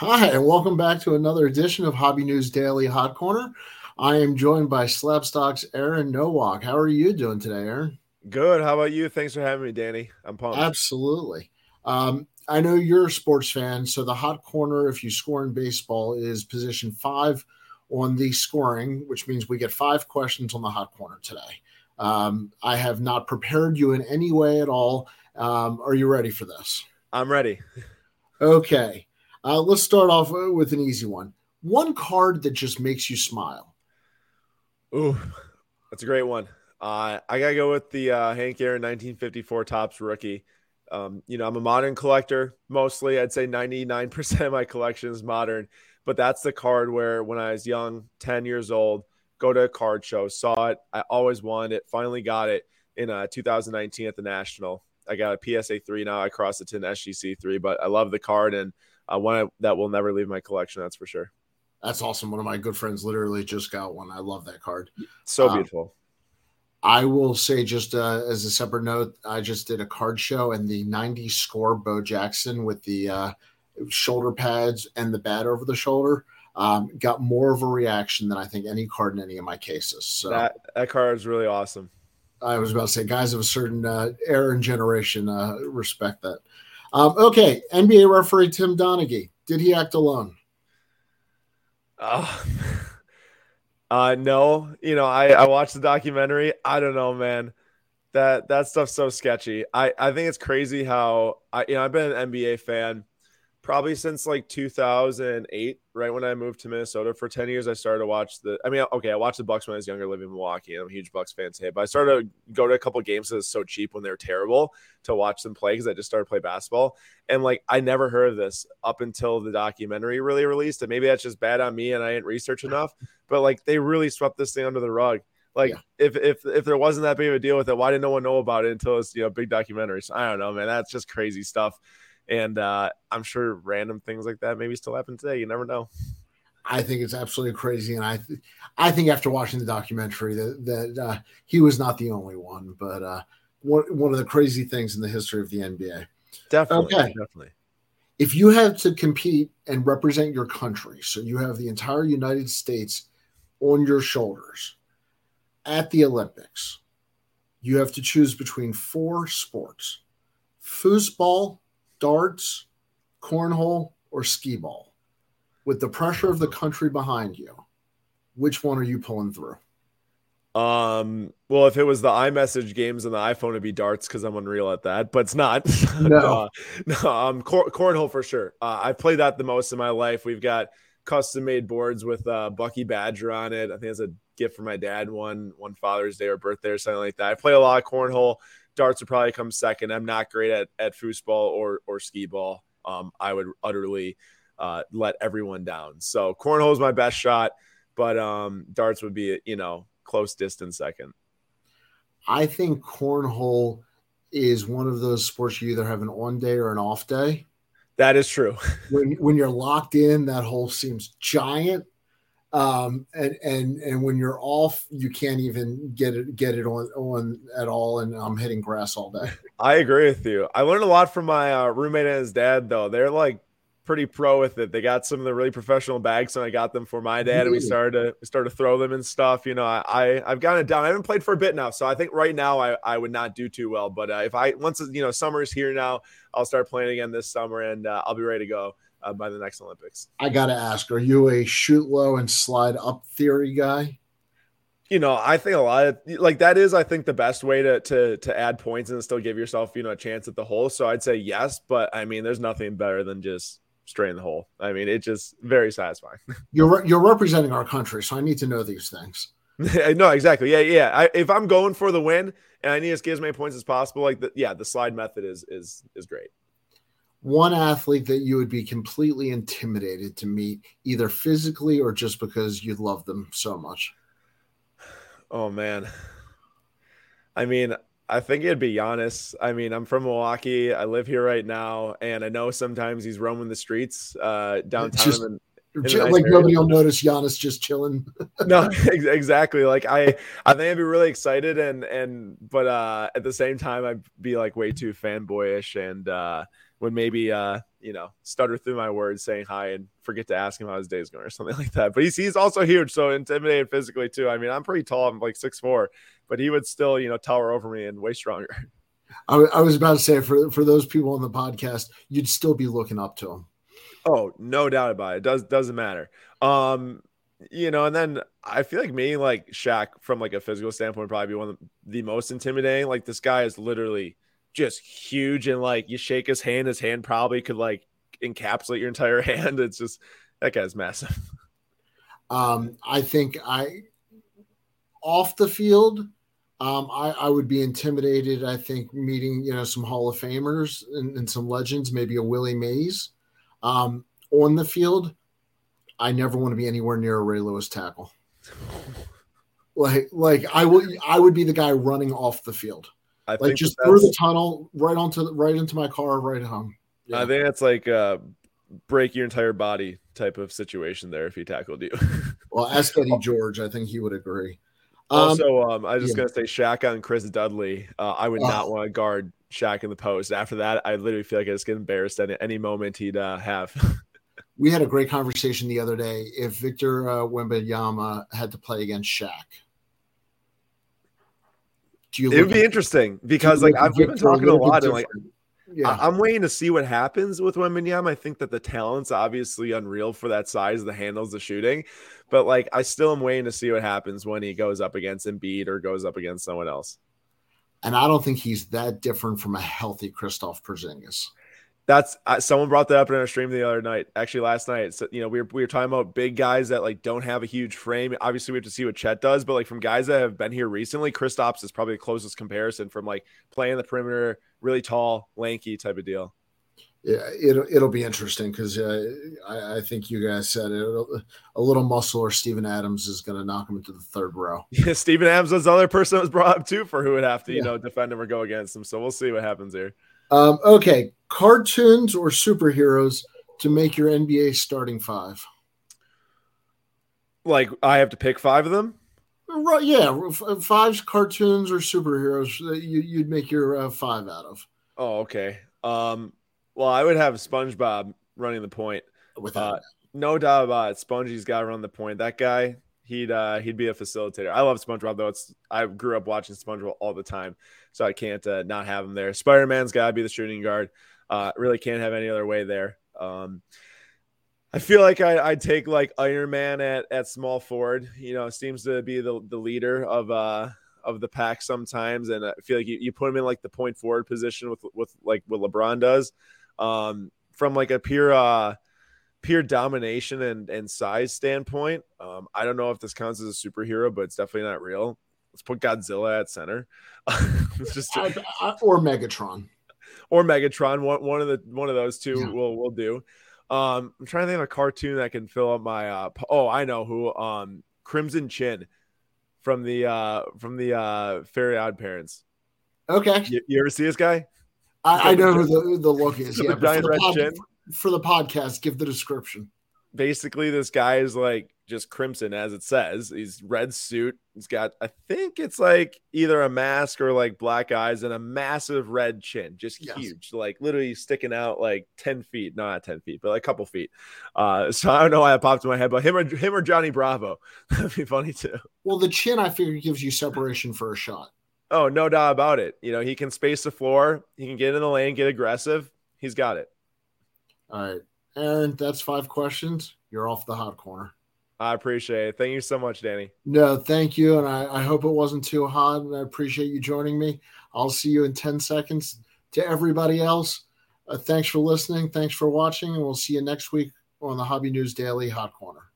Hi, and welcome back to another edition of Hobby News Daily Hot Corner. I am joined by Slabstox Aaron Nowak. How are you doing today, Aaron? Good. How about you? Thanks for having me, Danny. I'm pumped. Absolutely. Um, I know you're a sports fan, so the hot corner, if you score in baseball, is position five on the scoring, which means we get five questions on the hot corner today. Um, I have not prepared you in any way at all. Um, are you ready for this? I'm ready. Okay. Uh, let's start off with an easy one. One card that just makes you smile. Ooh, that's a great one. Uh, I gotta go with the uh, Hank Aaron 1954 Topps rookie. Um, you know, I'm a modern collector mostly. I'd say 99% of my collection is modern, but that's the card where when I was young, 10 years old, go to a card show, saw it. I always wanted it. Finally got it in uh, 2019 at the National. I got a PSA three now. I crossed it to an SGC three, but I love the card and uh, one that will never leave my collection. That's for sure. That's awesome. One of my good friends literally just got one. I love that card. So um, beautiful. I will say, just uh, as a separate note, I just did a card show and the 90 score Bo Jackson with the uh, shoulder pads and the bat over the shoulder um, got more of a reaction than I think any card in any of my cases. So that, that card is really awesome. I was about to say, guys of a certain uh, era and generation uh, respect that. Um, okay, NBA referee Tim Donaghy. Did he act alone? Uh, uh no. You know, I I watched the documentary. I don't know, man. That that stuff's so sketchy. I I think it's crazy how I you know I've been an NBA fan probably since like 2008, right when I moved to Minnesota. For 10 years, I started to watch the. I mean, okay, I watched the Bucks when I was younger, living in Milwaukee. I'm a huge Bucks fan today, but I started to go to a couple games that was so cheap when they were terrible to watch them play because I just started to play basketball. And like, I never heard of this up until the documentary really released. And maybe that's just bad on me and I didn't research enough. But like, they really swept this thing under the rug. Like, yeah. if if if there wasn't that big of a deal with it, why did no one know about it until it's you know big documentary? So I don't know, man. That's just crazy stuff and uh, I'm sure random things like that maybe still happen today. You never know. I think it's absolutely crazy, and I, th- I think after watching the documentary that that uh, he was not the only one, but uh, one one of the crazy things in the history of the NBA. Definitely, okay. definitely. If you have to compete and represent your country, so you have the entire United States on your shoulders at the Olympics, you have to choose between four sports: foosball, darts, cornhole, or skee ball? With the pressure of the country behind you, which one are you pulling through? Um, well, if it was the iMessage games on the iPhone, it'd be darts because I'm unreal at that, but it's not. No, uh, no, um, cor- cornhole for sure. Uh, I played that the most in my life. We've got custom made boards with uh, Bucky Badger on it. I think it's a gift from my dad one one Father's Day or birthday or something like that. I play a lot of cornhole darts would probably come second. I'm not great at at foosball or or skee ball. Um, I would utterly uh, let everyone down. So cornhole is my best shot, but um, darts would be you know close distance second. I think cornhole is one of those sports you either have an on day or an off day. That is true. when when you're locked in, that hole seems giant um, and and and when you're off, you can't even get it get it on on at all. And I'm hitting grass all day. I agree with you. I learned a lot from my uh, roommate and his dad, though. They're like pretty pro with it. They got some of the really professional bags, and I got them for my dad, and we started to we started to throw them and stuff. You know, I, I have gotten it down. I haven't played for a bit now, so I think right now I, I would not do too well. But uh, if I once you know summer's here now, I'll start playing again this summer, and uh, I'll be ready to go uh, by the next Olympics. I got to ask, are you a shoot low and slide up theory guy? You know, I think a lot of like that is, I think, the best way to to to add points and still give yourself, you know, a chance at the hole. So I'd say yes, but I mean, there's nothing better than just straight in the hole. I mean, it's just very satisfying. You're you're representing our country, so I need to know these things. no, exactly. Yeah, yeah. I, if I'm going for the win and I need to get as many points as possible, like the, yeah, the slide method is is is great one athlete that you would be completely intimidated to meet, either physically or just because you love them so much? Oh man. I mean, I think it'd be Giannis. I mean, I'm from Milwaukee. I live here right now, and I know sometimes he's roaming the streets uh, downtown. Just, Nice like area. nobody will notice Giannis just chilling. no, exactly. Like I, I think I'd be really excited and and but uh at the same time I'd be like way too fanboyish and uh would maybe uh you know stutter through my words saying hi and forget to ask him how his day's going or something like that. But he's he's also huge, so intimidated physically too. I mean, I'm pretty tall. I'm like six four, but he would still you know tower over me and way stronger. I, I was about to say for for those people on the podcast, you'd still be looking up to him. Oh, no doubt about it. does doesn't matter. Um, you know, and then I feel like me, like Shaq, from like a physical standpoint, probably be one of the most intimidating. Like this guy is literally just huge, and like you shake his hand, his hand probably could like encapsulate your entire hand. It's just that guy's massive. Um, I think I off the field, um, I, I, would be intimidated. I think meeting you know some Hall of Famers and, and some legends, maybe a Willie Mays. Um, on the field, I never want to be anywhere near a Ray Lewis tackle. Like, like I would, I would be the guy running off the field. I like just through the tunnel, right onto, the, right into my car, right home. Yeah. I think that's like uh, break your entire body type of situation there if he tackled you. well, ask Eddie George. I think he would agree. Also, um, um, I was just yeah. gonna say Shaq on Chris Dudley. Uh, I would not want to guard Shaq in the post. After that, I literally feel like I just get embarrassed at any moment he'd uh, have. we had a great conversation the other day. If Victor uh, Wembanyama had to play against Shaq, do you? It would be interesting because like I've been talking a lot and like yeah. I- am waiting to see what happens with Wembanyama. I think that the talent's obviously unreal for that size, the handles, the shooting, but like I still am waiting to see what happens when he goes up against Embiid or goes up against someone else. And I don't think he's that different from a healthy Kristaps Porzingis. That's uh, someone brought that up in our stream the other night. Actually, last night, so, you know, we were we were talking about big guys that like don't have a huge frame. Obviously, we have to see what Chet does, but like from guys that have been here recently, Kristaps is probably the closest comparison from like playing the perimeter, really tall, lanky type of deal. Yeah, it'll it'll be interesting because uh, I, I, think you guys said it. A little muscle or Steven Adams is going to knock him into the third row. Yeah, Steven Adams was the other person that was brought up too for who would have to yeah. you know defend him or go against him. So we'll see what happens here. Um, okay, cartoons or superheroes to make your NBA starting five. Like I have to pick five of them. Right? Yeah, five cartoons or superheroes that you, you'd make your uh, five out of. Oh, okay. Um, well, I would have SpongeBob running the point. Without uh, no doubt about it, Spongey's got to run the point. That guy, he'd uh, he'd be a facilitator. I love SpongeBob though. It's I grew up watching SpongeBob all the time, so I can't uh, not have him there. Spider Man's got to be the shooting guard. Uh, really can't have any other way there. Um, I feel like I, would take like Iron Man at, at small forward. You know, seems to be the, the leader of uh of the pack sometimes, and I feel like you, you put him in like the point forward position with with like what LeBron does. Um, from like a pure uh, pure domination and and size standpoint, um, I don't know if this counts as a superhero, but it's definitely not real. Let's put Godzilla at center. just I, I, or Megatron, or Megatron. One one of the one of those two yeah. will will do. Um, I'm trying to think of a cartoon that can fill up my. Uh, oh, I know who. Um, Crimson Chin from the uh from the uh Fairly Odd Parents. Okay. You, you ever see this guy? I, I know who the, the look is. yeah, for the, pod, for the podcast, give the description. Basically, this guy is like just crimson, as it says. He's red suit. He's got, I think it's like either a mask or like black eyes and a massive red chin, just yes. huge, like literally sticking out like ten feet, no, not ten feet, but like a couple feet. Uh, so I don't know why it popped in my head, but him or him or Johnny Bravo, that'd be funny too. Well, the chin, I figure, gives you separation for a shot. Oh, no doubt about it. You know, he can space the floor. He can get in the lane, get aggressive. He's got it. All right. And that's five questions. You're off the hot corner. I appreciate it. Thank you so much, Danny. No, thank you. And I, I hope it wasn't too hot. And I appreciate you joining me. I'll see you in 10 seconds. To everybody else, uh, thanks for listening. Thanks for watching. And we'll see you next week on the Hobby News Daily Hot Corner.